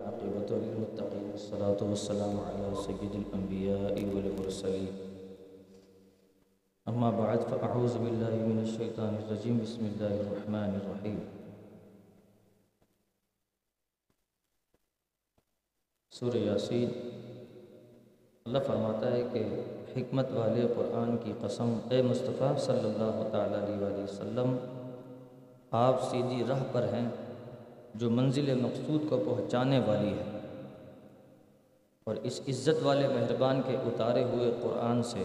عاقبة للمتقين والصلاة والسلام على سيد الأنبياء والمرسلين. أما بعد، فأعوذ بالله من الشيطان الرجيم. بسم الله الرحمن الرحيم. سورہ یاسین اللہ فرماتا ہے کہ حکمت والے قرآن کی قسم، اے مصطفیٰ صلی اللہ تعالیٰ علیہ وآلہ وسلم، آپ سیدھی راہ پر ہیں جو منزل مقصود کو پہنچانے والی ہے۔ اور اس عزت والے مہربان کے اتارے ہوئے قرآن سے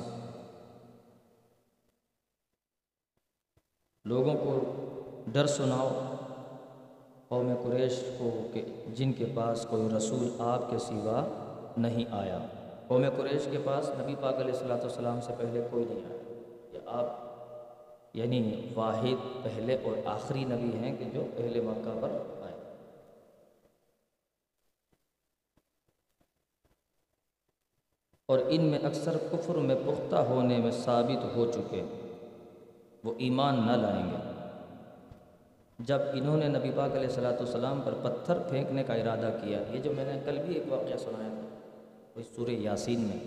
لوگوں کو ڈر سناؤ۔ قوم قریش کو کہ جن کے پاس کوئی رسول آپ کے سوا نہیں آیا۔ قوم قریش کے پاس نبی پاک علیہ الصلاۃ والسلام سے پہلے کوئی نہیں آیا۔ کہ آپ یعنی واحد پہلے اور آخری نبی ہیں کہ جو پہلے مکہ پر آئے اور ان میں اکثر کفر میں پختہ ہونے میں ثابت ہو چکے۔ وہ ایمان نہ لائیں گے۔ جب انہوں نے نبی پاک علیہ الصلاۃ والسلام پر پتھر پھینکنے کا ارادہ کیا، یہ جو میں نے کل بھی ایک واقعہ سنایا تھا، وہ سورہ یاسین میں۔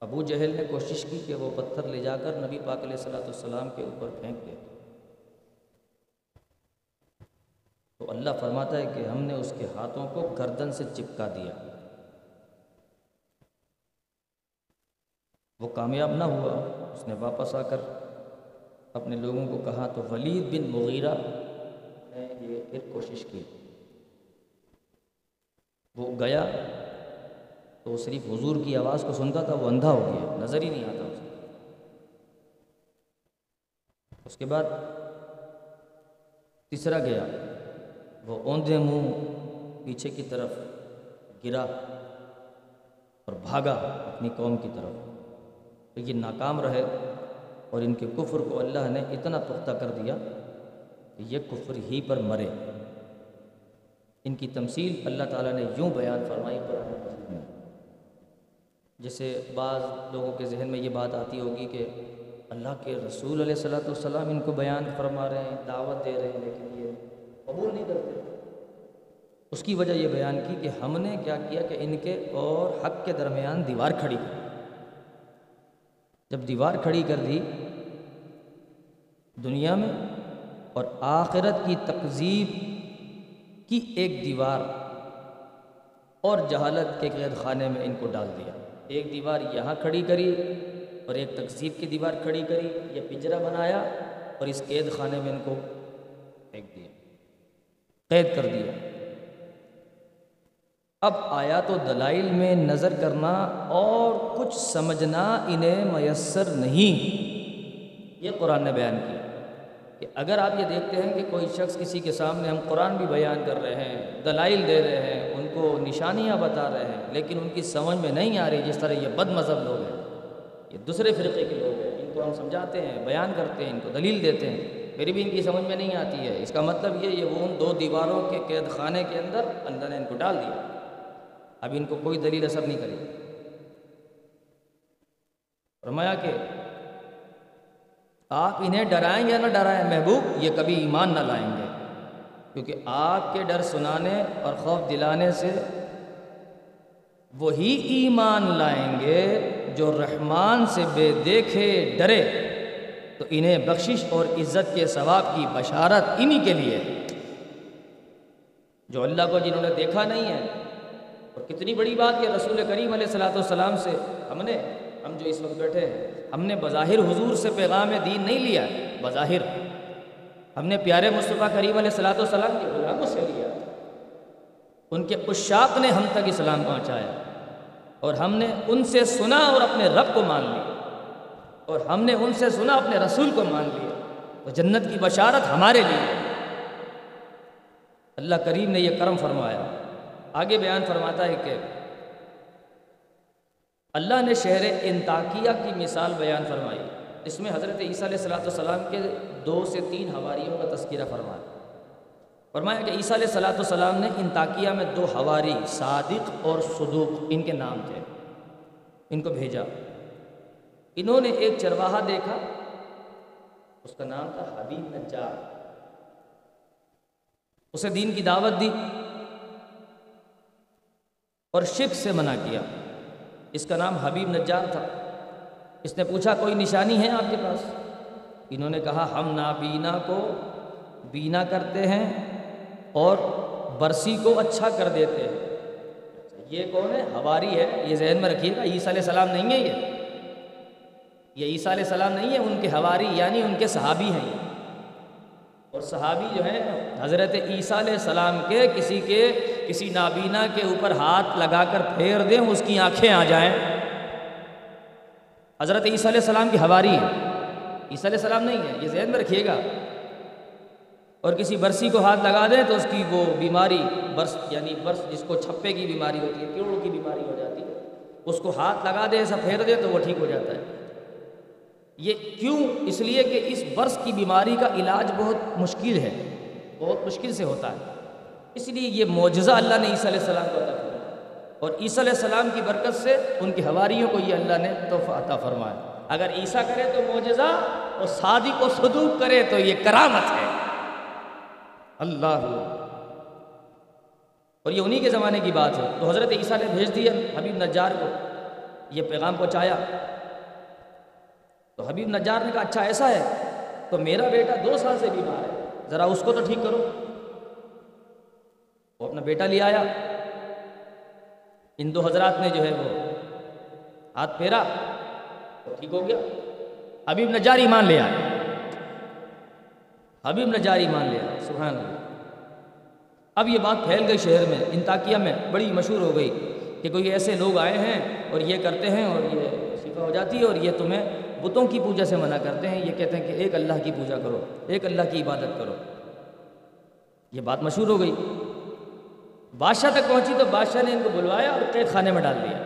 ابو جہل نے کوشش کی کہ وہ پتھر لے جا کر نبی پاک علیہ الصلاۃ والسلام کے اوپر پھینک دے۔ تو اللہ فرماتا ہے کہ ہم نے اس کے ہاتھوں کو گردن سے چپکا دیا۔ وہ کامیاب نہ ہوا، اس نے واپس آ کر اپنے لوگوں کو کہا، تو ولید بن مغیرہ نے یہ پھر کوشش کی۔ وہ گیا تو وہ صرف حضور کی آواز کو سنتا تھا، وہ اندھا ہو گیا، نظر ہی نہیں آتا اسے اس کے بعد تیسرا گیا، وہ اوندھے منہ پیچھے کی طرف گرا اور بھاگا اپنی قوم کی طرف۔ لیکن ناکام رہے اور ان کے کفر کو اللہ نے اتنا پختہ کر دیا کہ یہ کفر ہی پر مرے۔ ان کی تمثیل اللہ تعالیٰ نے یوں بیان فرمائی قرآن مجید میں جیسے بعض لوگوں کے ذہن میں یہ بات آتی ہوگی کہ اللہ کے رسول علیہ صلاۃ والسلام ان کو بیان فرما رہے ہیں، دعوت دے رہے ہیں، لیکن یہ قبول نہیں کرتے۔ اس کی وجہ یہ بیان کی کہ ہم نے کیا کیا کہ ان کے اور حق کے درمیان دیوار کھڑی۔ کی جب دیوار کھڑی کر دی دنیا میں اور آخرت کی تقزیب کی ایک دیوار اور جہالت کے قید خانے میں ان کو ڈال دیا۔ ایک دیوار یہاں کھڑی کری اور ایک تقزیب کی دیوار کھڑی کری، یہ پنجرا بنایا اور اس قید خانے میں ان کو پھینک دیا، قید کر دیا۔ اب آیا تو دلائل میں نظر کرنا اور کچھ سمجھنا انہیں میسر نہیں۔ یہ قرآن نے بیان کیا کہ اگر آپ یہ دیکھتے ہیں کہ کوئی شخص کسی کے سامنے ہم قرآن بھی بیان کر رہے ہیں، دلائل دے رہے ہیں، ان کو نشانیاں بتا رہے ہیں، لیکن ان کی سمجھ میں نہیں آ رہی جس طرح یہ بد مذہب لوگ ہیں، یہ دوسرے فرقے کے لوگ ہیں، ان کو ہم سمجھاتے ہیں، بیان کرتے ہیں، ان کو دلیل دیتے ہیں میری بھی ان کی سمجھ میں نہیں آتی ہے۔ اس کا مطلب یہ یہ وہ ان دو دیواروں کے قید خانے کے اندر اللہ نے ان کو ڈال دیا۔ اب ان کو کوئی دلیل اثر نہیں کرے فرمایا کہ آپ انہیں ڈرائیں یا نہ ڈرائیں، محبوب، یہ کبھی ایمان نہ لائیں گے۔ کیونکہ آپ کے ڈر سنانے اور خوف دلانے سے وہی ایمان لائیں گے جو رحمان سے بے دیکھے ڈرے۔ تو انہیں بخشش اور عزت کے ثواب کی بشارت انہی کے لیے جو اللہ کو جنہوں نے دیکھا نہیں ہے اور کتنی بڑی بات کہ رسول کریم علیہ السلاۃ والسلام سے، ہم نے، ہم جو اس وقت بیٹھے ہیں، ہم نے بظاہر حضور سے پیغام دین نہیں لیا بظاہر۔ ہم نے پیارے مصطفیٰ کریم علیہ السلاۃ والسلام کے غلاموں سے لیا۔ ان کے اشاق نے ہم تک اسلام پہنچایا۔ اور ہم نے ان سے سنا اور اپنے رب کو مان لیا۔ اور ہم نے ان سے سنا، اپنے رسول کو مان لیا۔ تو جنت کی بشارت ہمارے لیے اللہ کریم نے یہ کرم فرمایا۔ آگے بیان فرماتا ہے کہ اللہ نے شہر انتاکیہ کی مثال بیان فرمائی۔ اس میں حضرت عیسیٰ علیہ السلاۃ والسلام کے دو سے تین حواریوں کا تذکرہ فرمایا۔ فرمایا کہ عیسیٰ علیہ السلاۃ والسلام نے انتاکیہ میں دو حواری، صادق اور صدوق، ان کے نام تھے۔ ان کو بھیجا۔ انہوں نے ایک چرواہا دیکھا، اس کا نام تھا حبیب نجار۔ اسے دین کی دعوت دی۔ اور شرک سے منع کیا۔ اس کا نام حبیب نجار تھا۔ اس نے پوچھا، کوئی نشانی ہے آپ کے پاس؟ انہوں نے کہا، ہم نابینا کو بینا کرتے ہیں اور برسی کو اچھا کر دیتے ہیں۔ یہ کون ہے؟ ہواری ہے۔ یہ ذہن میں رکھیے گا، عیسیٰ علیہ السلام نہیں ہے یہ۔ یہ عیسیٰ علیہ السلام نہیں ہے، ان کے ہواری یعنی ان کے صحابی ہیں۔ یہ اور صحابی جو ہے حضرت عیسیٰ علیہ السلام کے کسی کے کسی نابینا کے اوپر ہاتھ لگا کر پھیر دیں، اس کی آنکھیں آ جائیں۔ حضرت عیسیٰ علیہ السلام کی ہواری ہے۔ عیسیٰ علیہ السلام نہیں ہے، یہ ذہن میں رکھیے گا۔ اور کسی برسی کو ہاتھ لگا دیں تو اس کی وہ بیماری برس یعنی برس جس کو چھپے کی بیماری ہوتی ہے، کیڑوں کی بیماری ہو جاتی ہے۔ اس کو ہاتھ لگا دے ایسا پھیر دے تو وہ ٹھیک ہو جاتا ہے۔ یہ کیوں؟ اس لیے کہ اس برس کی بیماری کا علاج بہت مشکل ہے، بہت مشکل سے ہوتا ہے۔ اس لیے یہ معجزہ اللہ نے عیسیٰ علیہ السلام کو عطا فرمایا۔ اور عیسیٰ علیہ السلام کی برکت سے ان کی ہواریوں کو یہ اللہ نے تحفہ عطا فرمایا۔ اگر عیسیٰ کرے تو معجزہ، اور سادی کو صدوق کرے تو یہ کرامت ہے۔ اللہ۔ اور یہ انہی کے زمانے کی بات ہے۔ تو حضرت عیسیٰ نے بھیج دیا حبیب نجار کو۔ یہ پیغام پہنچایا۔ تو حبیب نجار نے کہا اچھا ایسا ہے، تو میرا بیٹا دو سال سے بیمار ہے۔ ذرا اس کو تو ٹھیک کرو۔ وہ اپنا بیٹا لے آیا۔ ان دو حضرات نے جو ہے وہ ہاتھ پھیرا ٹھیک ہو گیا۔ حبیب نجار ایمان لے آیا حبیب نجار ایمان لے آیا سبحان اللہ۔ اب یہ بات پھیل گئی شہر میں، انتاکیہ میں بڑی مشہور ہو گئی کہ کوئی ایسے لوگ آئے ہیں اور یہ کرتے ہیں اور یہ شفا ہو جاتی ہے اور یہ تمہیں بتوں کی پوجا سے منع کرتے ہیں۔ یہ کہتے ہیں کہ ایک اللہ کی پوجا کرو، ایک اللہ کی عبادت کرو۔ یہ بات مشہور ہو گئی۔ بادشاہ تک پہنچی تو بادشاہ نے ان کو بلوایا اور قید خانے میں ڈال دیا۔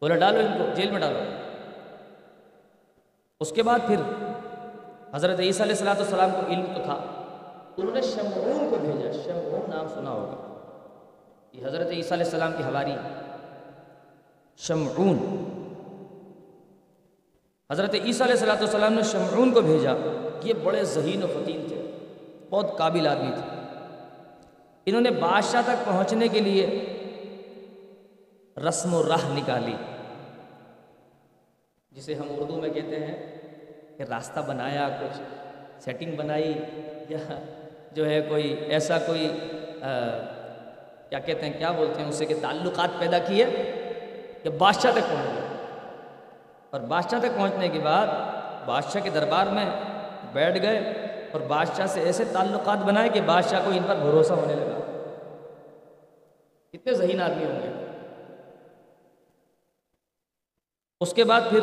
بولا، ڈالو ان کو، جیل میں ڈالو۔ اس کے بعد پھر حضرت عیسیٰ علیہ السلاۃ السلام کو علم تو تھا۔ انہوں نے شمعون کو بھیجا۔ شمعون نام سنا ہوگا۔ یہ حضرت عیسیٰ علیہ السلام کی ہواری شمعون۔ حضرت عیسیٰ علیہ السلاۃ والسلام نے شمعون کو بھیجا۔ یہ بڑے ذہین و فتین تھے۔ بہت قابل آدمی تھے۔ انہوں نے بادشاہ تک پہنچنے کے لیے رسم و راہ نکالی، جسے ہم اردو میں کہتے ہیں کہ راستہ بنایا، کچھ سیٹنگ بنائی، یا جو ہے کوئی ایسا کوئی کیا کہتے ہیں، کیا بولتے ہیں اسے کہ تعلقات پیدا کیے کہ بادشاہ تک پہنچ گئے۔ اور بادشاہ تک پہنچنے کے بعد بادشاہ کے دربار میں بیٹھ گئے۔ اور بادشاہ سے ایسے تعلقات بنائے کہ بادشاہ کو ان پر بھروسہ ہونے لگا۔ کتنے ذہین آدمی ہوں گے۔ اس کے بعد پھر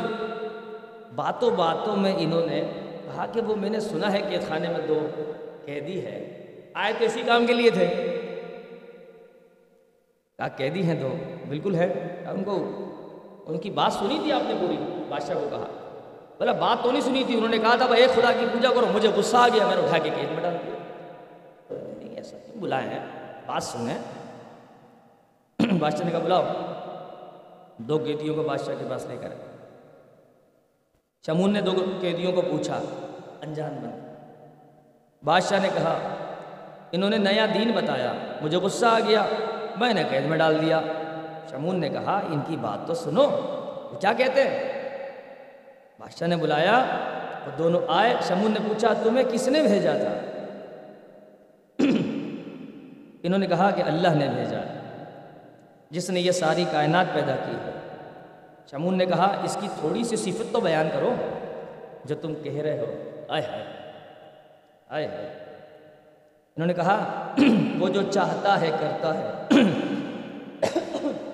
باتوں باتوں میں انہوں نے کہا کہ وہ میں نے سنا ہے کہ خانے میں دو قیدی ہے آئے تو اسی کام کے لیے تھے۔ کہا، قیدی ہیں دو، بالکل ہے۔ ان کو، ان کی بات سنی تھی آپ نے پوری، بادشاہ کو کہا۔ بولا بات تو نہیں سنی تھی، انہوں نے کہا تھا، بھائی خدا کی پوجا کرو، مجھے غصہ آ گیا، میں نے اٹھا کے قید میں ڈال دیا۔ نہیں، ایسا کیوں بلائے ہیں، بات سنیں۔ بادشاہ نے کہا، بلاؤ، دو قیدیوں کو بادشاہ کے پاس لے کر شمون نے دو قیدیوں کو پوچھا، انجان بن۔ بادشاہ نے کہا، انہوں نے نیا دین بتایا، مجھے غصہ آ گیا، میں نے قید میں ڈال دیا۔ شمون نے کہا، ان کی بات تو سنو کیا کہتے ہیں؟ بادشاہ نے بلایا اور دونوں آئے۔ شمون نے پوچھا، تمہیں کس نے بھیجا تھا؟ انہوں نے کہا کہ اللہ نے بھیجا جس نے یہ ساری کائنات پیدا کی ہے۔ شمون نے کہا، اس کی تھوڑی سی صفت تو بیان کرو، جو تم کہہ رہے ہو۔ آئے ہائے، آئے انہوں نے کہا، وہ جو چاہتا ہے، کرتا ہے۔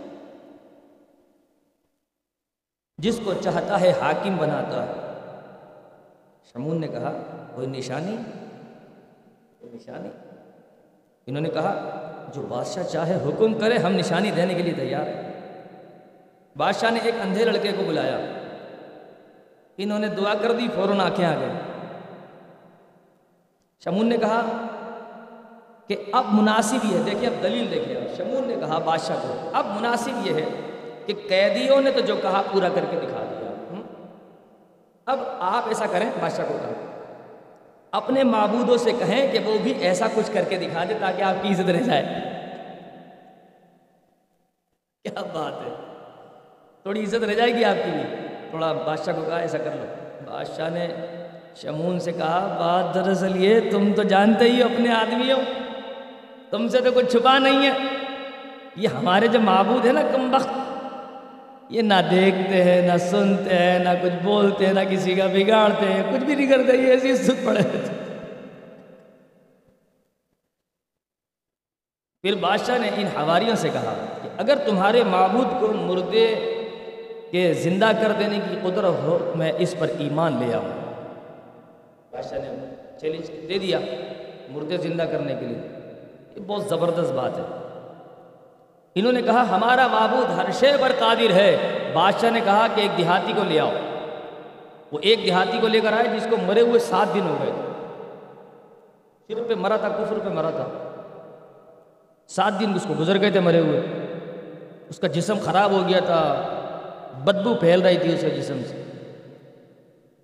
جس کو چاہتا ہے حاکم بناتا ہے۔ شمون نے کہا، کوئی نشانی؟ کوئی نشانی؟ انہوں نے کہا، جو بادشاہ چاہے حکم کرے، ہم نشانی دینے کے لیے تیار ہیں۔ بادشاہ نے ایک اندھے لڑکے کو بلایا۔ انہوں نے دعا کر دی، فوراً آنکھیں آ گئے شمون نے کہا کہ اب مناسب یہ ہے۔ دیکھیں اب دلیل دیکھیں شمون نے کہا، بادشاہ کو، اب مناسب یہ ہے کہ قیدیوں نے تو جو کہا پورا کر کے دکھا دیا۔ اب آپ ایسا کریں، بادشاہ کو کہا اپنے معبودوں سے کہیں کہ وہ بھی ایسا کچھ کر کے دکھا دے تاکہ آپ کی عزت رہ جائے۔ کیا بات ہے؟ تھوڑی عزت رہ جائے گی آپ کی بھی۔ تھوڑا بادشاہ کو کہا ایسا کر لو۔ بادشاہ نے شمون سے کہا، بات دراصل یہ، تم تو جانتے ہی اپنے آدمی ہو تم سے تو کچھ چھپا نہیں ہے۔ یہ ہمارے جو معبود ہیں نا، کم وقت یہ نہ دیکھتے ہیں، نہ سنتے ہیں، نہ کچھ بولتے ہیں، نہ کسی کا بگاڑتے ہیں، کچھ بھی نہیں کرتے، یہ ایسی سن پڑے پھر بادشاہ نے ان حواریوں سے کہا کہ اگر تمہارے معبود کو مردے کے زندہ کر دینے کی قدرت ہو، میں اس پر ایمان لے آؤں۔ بادشاہ نے چیلنج دے دیا مردے زندہ کرنے کے لیے۔ یہ بہت زبردست بات ہے۔ انہوں نے کہا، ہمارا معبود ہر شے پر قادر ہے۔ بادشاہ نے کہا کہ ایک دیہاتی کو لے آؤ۔ وہ ایک دیہاتی کو لے کر آئے جس کو مرے ہوئے سات دن ہو گئے۔ پہ مرا تھا، کفر پہ مرا تھا۔ سات دن اس کو گزر گئے تھے مرے ہوئے۔ اس کا جسم خراب ہو گیا تھا۔ بدبو پھیل رہی تھی اس کے جسم سے۔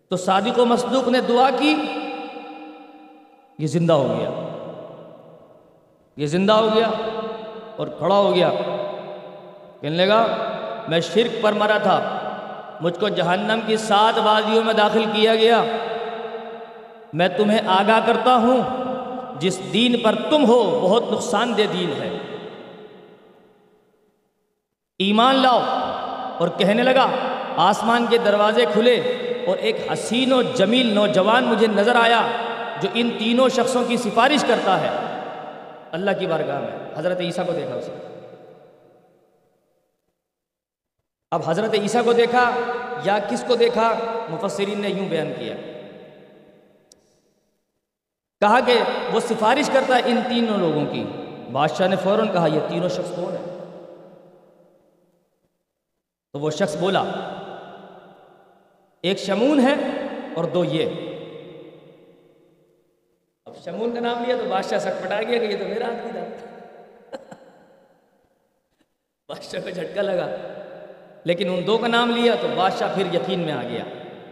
تو صادق و مصدوق نے دعا کی، یہ زندہ ہو گیا۔ یہ زندہ ہو گیا۔ اور کھڑا ہو گیا۔ کہنے لگا، میں شرک پر مرا تھا، مجھ کو جہنم کی سات وادیوں میں داخل کیا گیا۔ میں تمہیں آگاہ کرتا ہوں، جس دین پر تم ہو، بہت نقصان دہ دین ہے۔ ایمان لاؤ۔ اور کہنے لگا، آسمان کے دروازے کھلے اور ایک حسین و جمیل نوجوان مجھے نظر آیا، جو ان تینوں شخصوں کی سفارش کرتا ہے۔ اللہ کی بارگاہ میں، حضرت عیسیٰ کو دیکھا اسے۔ اب حضرت عیسیٰ کو دیکھا یا کس کو دیکھا؟ مفسرین نے یوں بیان کیا۔ کہا کہ وہ سفارش کرتا ہے ان تینوں لوگوں کی۔ بادشاہ نے فوراً کہا، یہ تینوں شخص کون ہیں؟ تو وہ شخص بولا، ایک شمون ہے اور دو یہ۔ شمون کا نام لیا تو بادشاہ سک پٹا گیا کہ یہ تو میرا آدمی تھا۔ بادشاہ کو جھٹکا لگا۔ لیکن ان دو کا نام لیا تو بادشاہ پھر یقین میں آ گیا۔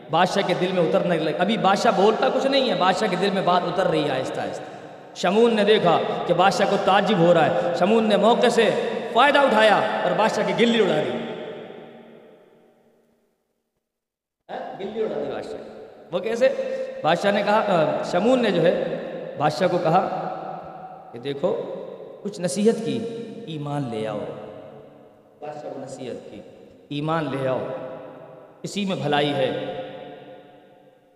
بادشاہ کے دل میں اترنے لگا ابھی بادشاہ بولتا کچھ نہیں ہے۔ بادشاہ کے دل میں بات اتر رہی ہے آہستہ آہستہ۔ شمون نے دیکھا کہ بادشاہ کو تعجب ہو رہا ہے۔ شمون نے موقع سے فائدہ اٹھایا اور بادشاہ کی گلی اڑا دی۔ ہاں، گلی اڑا دی بادشاہ۔ وہ کیسے؟ بادشاہ نے کہا شمون نے جو ہے بادشاہ کو کہا کہ دیکھو، کچھ نصیحت کی، ایمان لے آؤ۔ بادشاہ کو نصیحت کی، ایمان لے آؤ۔ اسی میں بھلائی ہے۔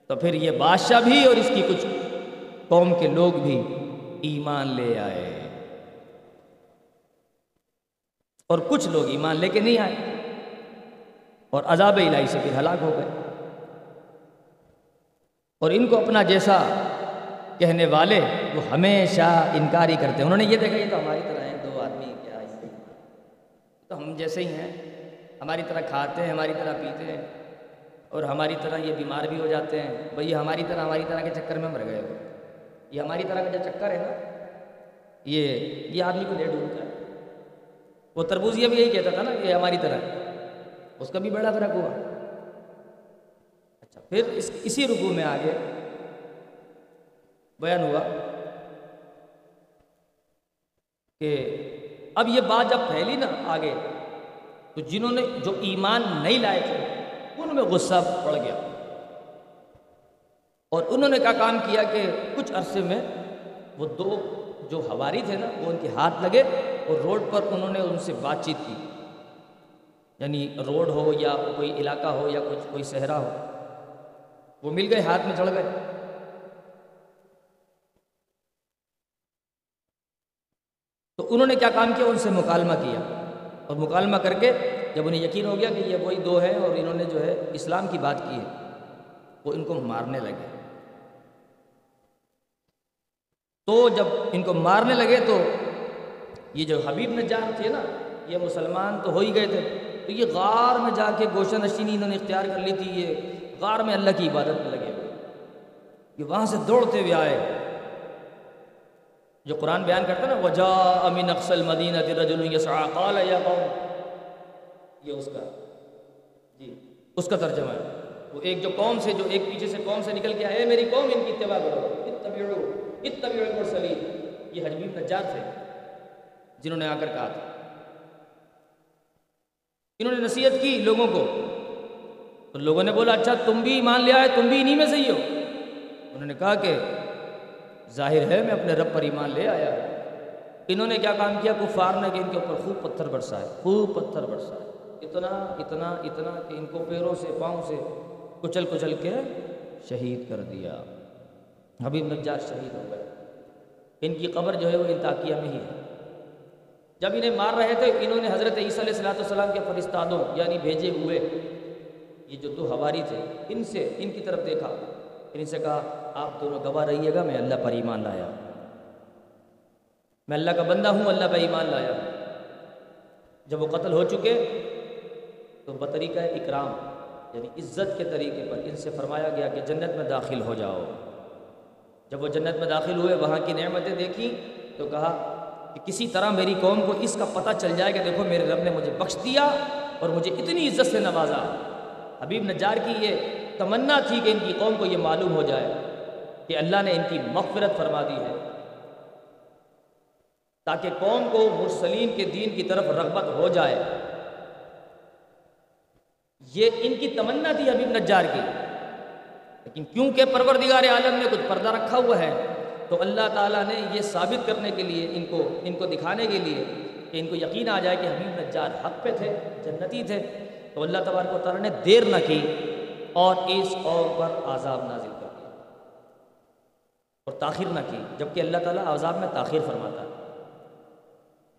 تو پھر یہ بادشاہ بھی اور اس کی کچھ قوم کے لوگ بھی ایمان لے آئے۔ اور کچھ لوگ ایمان لے کے نہیں آئے۔ اور عذاب الہی سے پھر ہلاک ہو گئے۔ اور ان کو اپنا جیسا کہنے والے، وہ ہمیشہ انکار ہی کرتے ہیں۔ انہوں نے یہ دیکھا، یہ تو ہماری طرح ہیں، دو آدمی کیا تو ہم جیسے ہی ہیں، ہماری طرح کھاتے ہیں، ہماری طرح پیتے ہیں، اور ہماری طرح یہ بیمار بھی ہو جاتے ہیں۔ بھئی یہ ہماری طرح ہماری طرح کے چکر میں مر گئے ہو۔ یہ ہماری طرح کا جو چکر ہے نا، یہ یہ آدمی کو لے ڈھونڈتا ہے۔ وہ تربوزیہ بھی یہی کہتا تھا نا کہ ہماری طرح اس کا بھی بڑا فرق ہوا۔ اچھا پھر اس، اسی رکوع میں آگے بیان ہوا کہ اب یہ بات جب پھیلی نا آگے، تو جنہوں نے جو ایمان نہیں لائے تھے، ان میں غصہ پڑ گیا۔ اور انہوں نے کیا کام کیا کہ کچھ عرصے میں وہ دو جو ہواری تھے نا، وہ ان کے ہاتھ لگے اور روڈ پر انہوں نے ان سے بات چیت کی۔ یعنی روڈ ہو یا کوئی علاقہ ہو یا کچھ، کوئی صحرا ہو، وہ مل گئے، ہاتھ میں چڑھ گئے۔ تو انہوں نے کیا کام کیا؟ ان سے مکالمہ کیا۔ اور مکالمہ کر کے جب انہیں یقین ہو گیا کہ یہ وہی دو ہیں اور انہوں نے جو ہے اسلام کی بات کی ہے، وہ ان کو مارنے لگے۔ تو جب ان کو مارنے لگے تو یہ جو حبیب نجار تھے نا، یہ مسلمان تو ہو ہی گئے تھے۔ تو یہ غار میں جا کے گوشہ نشینی انہوں نے اختیار کر لی تھی، یہ غار میں اللہ کی عبادت میں لگے ہوئے۔ یہ وہاں سے دوڑتے ہوئے آئے۔ جو قرآن بیان کرتا ہے نا وجا امین اقسل مدینہ قال یا قوم، یہ اس کا جی اس کا ترجمہ ہے۔ وہ ایک جو قوم سے، جو ایک پیچھے سے قوم سے نکل کے آئے میری قوم، ان کی اتباع کرو۔ اتبعو اتبعو المرسلین۔ یہ حجبیب نجار تھے جنہوں نے آ کر کہا تھا۔ انہوں نے نصیحت کی لوگوں کو۔ تو لوگوں نے بولا اچھا تم بھی ایمان لے آئے، تم بھی انہی میں سے ہی ہو۔ انہوں نے کہا کہ ظاہر ہے میں اپنے رب پر ایمان لے آیا انہوں نے کیا کام کیا؟ کفار نے کہ ان کے اوپر خوب پتھر برسائے، خوب پتھر برسائے۔ اتنا اتنا اتنا کہ ان کو پیروں سے، پاؤں سے کچل کچل کے شہید کر دیا۔ حبیب نجار شہید ہو گئے۔ ان کی قبر جو ہے وہ انتاکیہ میں ہی ہے۔ جب انہیں مار رہے تھے، انہوں نے حضرت عیسیٰ علیہ السلاۃ والسلام کے فرستادوں یعنی بھیجے ہوئے یہ جو دو ہواری تھے، ان سے، ان کی طرف دیکھا۔ ان سے کہا آپ دونوں گواہ رہیے گا، میں اللہ پر ایمان لایا۔ میں اللہ کا بندہ ہوں، اللہ پر ایمان لایا۔ جب وہ قتل ہو چکے، تو بطریقہ اکرام یعنی عزت کے طریقے پر ان سے فرمایا گیا کہ جنت میں داخل ہو جاؤ۔ جب وہ جنت میں داخل ہوئے، وہاں کی نعمتیں دیکھی، تو کہا کہ کسی طرح میری قوم کو اس کا پتہ چل جائے کہ دیکھو، میرے رب نے مجھے بخش دیا اور مجھے اتنی عزت سے نوازا۔ حبیب نجار کی یہ تمنا تھی کہ ان کی قوم کو یہ معلوم ہو جائے۔ کہ اللہ نے ان کی مغفرت فرما دی ہے۔ تاکہ قوم کو مرسلین کے دین کی طرف رغبت ہو جائے۔ یہ ان کی تمنا تھی حبیب نجار کی۔ لیکن کیونکہ پروردگار عالم نے کچھ پردہ رکھا ہوا ہے، تو اللہ تعالیٰ نے یہ ثابت کرنے کے لیے ان کو ان کو دکھانے کے لیے کہ ان کو یقین آ جائے کہ حبیب نجار حق پہ تھے، جنتی تھے۔ تو اللہ تبارک و تعالیٰ نے دیر نہ کی اور اس قوم پر عذاب نازل اور تاخیر نہ کی، جبکہ اللہ تعالیٰ عذاب میں تاخیر فرماتا ہے۔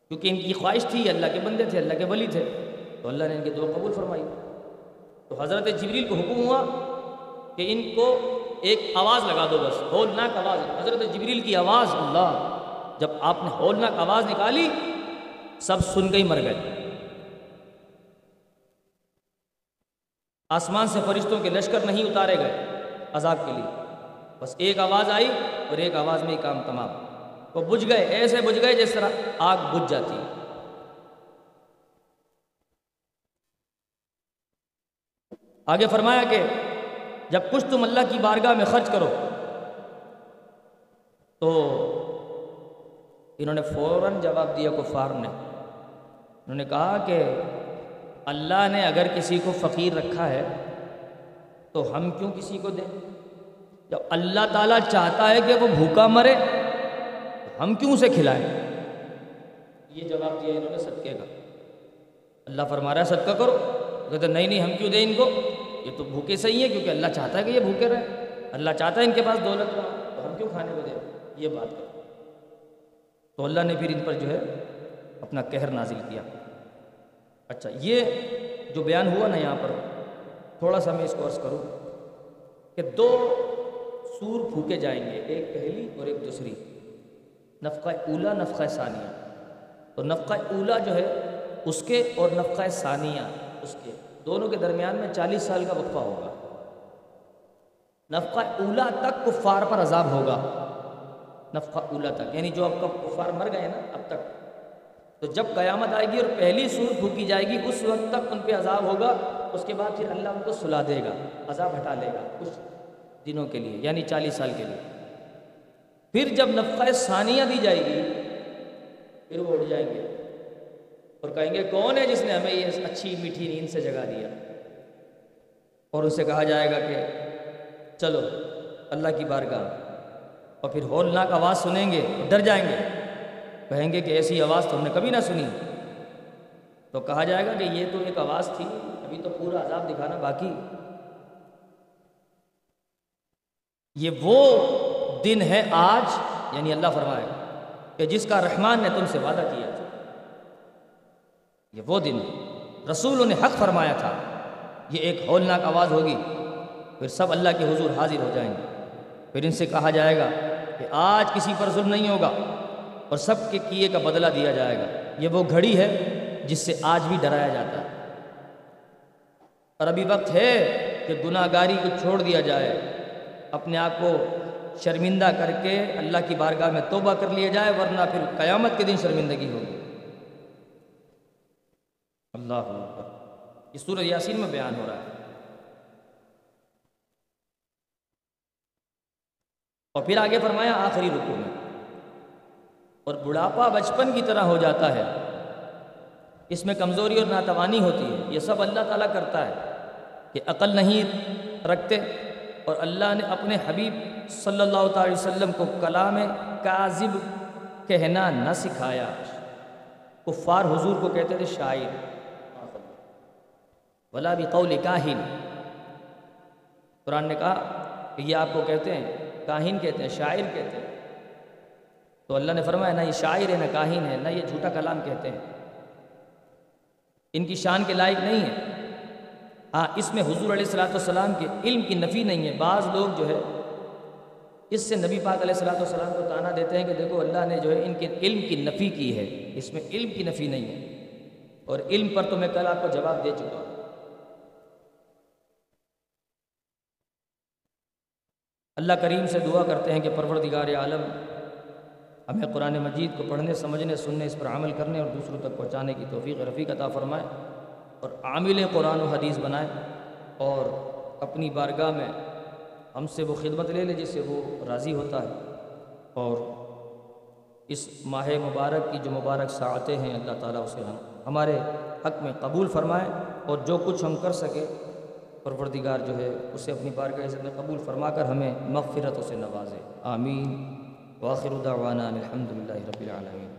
کیونکہ ان کی خواہش تھی، اللہ کے بندے تھے، اللہ کے ولی تھے۔ تو اللہ نے ان کے دعا قبول فرمائی۔ تو حضرت جبریل کو حکم ہوا کہ ان کو ایک آواز لگا دو بس، ہولناک آواز۔ حضرت جبریل کی آواز، اللہ، جب آپ نے ہولناک آواز نکالی، سب سن کے ہی مر گئے۔ آسمان سے فرشتوں کے لشکر نہیں اتارے گئے عذاب کے لیے۔ بس ایک آواز آئی اور ایک آواز میں ہی کام تمام وہ بجھ گئے، ایسے بجھ گئے جس طرح آگ بجھ جاتی۔ آگے فرمایا کہ جب کچھ تم اللہ کی بارگاہ میں خرچ کرو تو انہوں نے فوراً جواب دیا کفار نے۔ انہوں نے کہا کہ اللہ نے اگر کسی کو فقیر رکھا ہے تو ہم کیوں کسی کو دیں؟ جب اللہ تعالیٰ چاہتا ہے کہ وہ بھوکا مرے تو ہم کیوں اسے کھلائیں؟ یہ جواب دیا انہوں نے صدقے کا۔ اللہ فرما رہا ہے، صدقہ کرو۔ کہتے نہیں نہیں، ہم کیوں دیں ان کو؟ یہ تو بھوکے صحیح ہے کیونکہ اللہ چاہتا ہے کہ یہ بھوکے رہے اللہ چاہتا ہے ان کے پاس دولت ہو، تو ہم کیوں کھانے کو دیں؟ یہ بات کرو۔ تو اللہ نے پھر ان پر جو ہے اپنا کہر نازل کیا۔ اچھا یہ جو بیان ہوا نا یہاں پر، تھوڑا سا میں اس کو عرض کروں کہ دو سور پھوکے جائیں گے، ایک پہلی اور ایک دوسری۔ نفقہ اولا، نفقہ ثانیہ۔ تو نفقہ اولا جو ہے، اس کے اور نفقہ ثانیہ، اس کے۔ دونوں کے درمیان میں چالیس سال کا وقفہ ہوگا۔ نفقہ اولا تک کفار پر عذاب ہوگا۔ نفقہ اولا تک یعنی جو اب کفار مر گئے نا، اب تک۔ تو جب قیامت آئے گی اور پہلی سور پھوکی جائے گی، اس وقت تک ان پہ عذاب ہوگا۔ اس کے بعد پھر اللہ ان کو سلا دے گا، عذاب ہٹا لے گا، کچھ دنوں کے لیے یعنی چالیس سال کے لیے۔ پھر جب نفقہ ثانیہ دی جائے گی، پھر وہ اٹھ جائیں گے۔ اور کہیں گے، کون ہے جس نے ہمیں یہ اچھی میٹھی نیند سے جگا دیا؟ اور اسے کہا جائے گا کہ، چلو، اللہ کی بارگاہ۔ اور پھر ہولناک آواز سنیں گے، ڈر جائیں گے۔ کہیں گے کہ ایسی آواز تو ہم نے کبھی نہ سنی۔ تو کہا جائے گا کہ یہ تو ایک آواز تھی، ابھی تو پورا عذاب دکھانا باقی یہ وہ دن ہے آج یعنی اللہ فرمائے کہ جس کا رحمان نے تم سے وعدہ کیا تھا۔ یہ وہ دن رسولوں نے حق فرمایا تھا۔ یہ ایک ہولناک آواز ہوگی۔ پھر سب اللہ کے حضور حاضر ہو جائیں گے۔ پھر ان سے کہا جائے گا کہ آج کسی پر ظلم نہیں ہوگا اور سب کے کیے کا بدلہ دیا جائے گا۔ یہ وہ گھڑی ہے جس سے آج بھی ڈرایا جاتا ہے۔ اور ابھی وقت ہے کہ گناہ گاری کو چھوڑ دیا جائے۔ اپنے آپ کو شرمندہ کر کے اللہ کی بارگاہ میں توبہ کر لیا جائے، ورنہ پھر قیامت کے دن شرمندگی ہوگی۔ اللہ یہ سورہ یاسین میں بیان ہو رہا ہے۔ اور پھر آگے فرمایا، آخری رکو میں۔ اور بڑھاپا بچپن کی طرح ہو جاتا ہے۔ اس میں کمزوری اور ناتوانی ہوتی ہے۔ یہ سب اللہ تعالیٰ کرتا ہے کہ عقل نہیں رکھتے اور اللہ نے اپنے حبیب صلی اللہ تعالی وسلم کو کلام کاذب کہنا نہ سکھایا۔ کفار حضور کو کہتے تھے شاعر۔ ولا بھی قول کاہن قرآن نے کہا کہ یہ آپ کو کہتے ہیں، کاہن کہتے ہیں، شاعر کہتے ہیں۔ تو اللہ نے فرمایا، نہ یہ شاعر ہے، نہ کاہن ہے، نہ یہ جھوٹا کلام کہتے ہیں۔ ان کی شان کے لائق نہیں ہے۔ ہاں اس میں حضور علیہ السلاۃ والسلام کے علم کی نفی نہیں ہے۔ بعض لوگ جو ہے، اس سے نبی پاک علیہ السلاۃ والسلام کو تانا دیتے ہیں کہ دیکھو اللہ نے جو ہے ان کے علم کی نفی کی ہے۔ اس میں علم کی نفی نہیں ہے۔ اور علم پر تو میں کل آپ کو جواب دے چکا ہوں۔ اللہ کریم سے دعا کرتے ہیں کہ پروردگار عالم، ہمیں قرآن مجید کو پڑھنے، سمجھنے، سننے، اس پر عمل کرنے اور دوسروں تک پہنچانے کی توفیق رفیق عطا فرمائے۔ اور عامل قرآن و حدیث بنائے اور اپنی بارگاہ میں ہم سے وہ خدمت لے لے جس سے وہ راضی ہوتا ہے اور اس ماہ مبارک کی جو مبارک ساعتیں ہیں اللہ تعالیٰ اسے ہم ہمارے حق میں قبول فرمائے اور جو کچھ ہم کر سکے، پروردگار جو ہے اسے اپنی بارگاہ عزت میں قبول فرما کر ہمیں مغفرت سے نوازے۔ آمین۔ واخر دعوانا الحمد للہ رب العالمین۔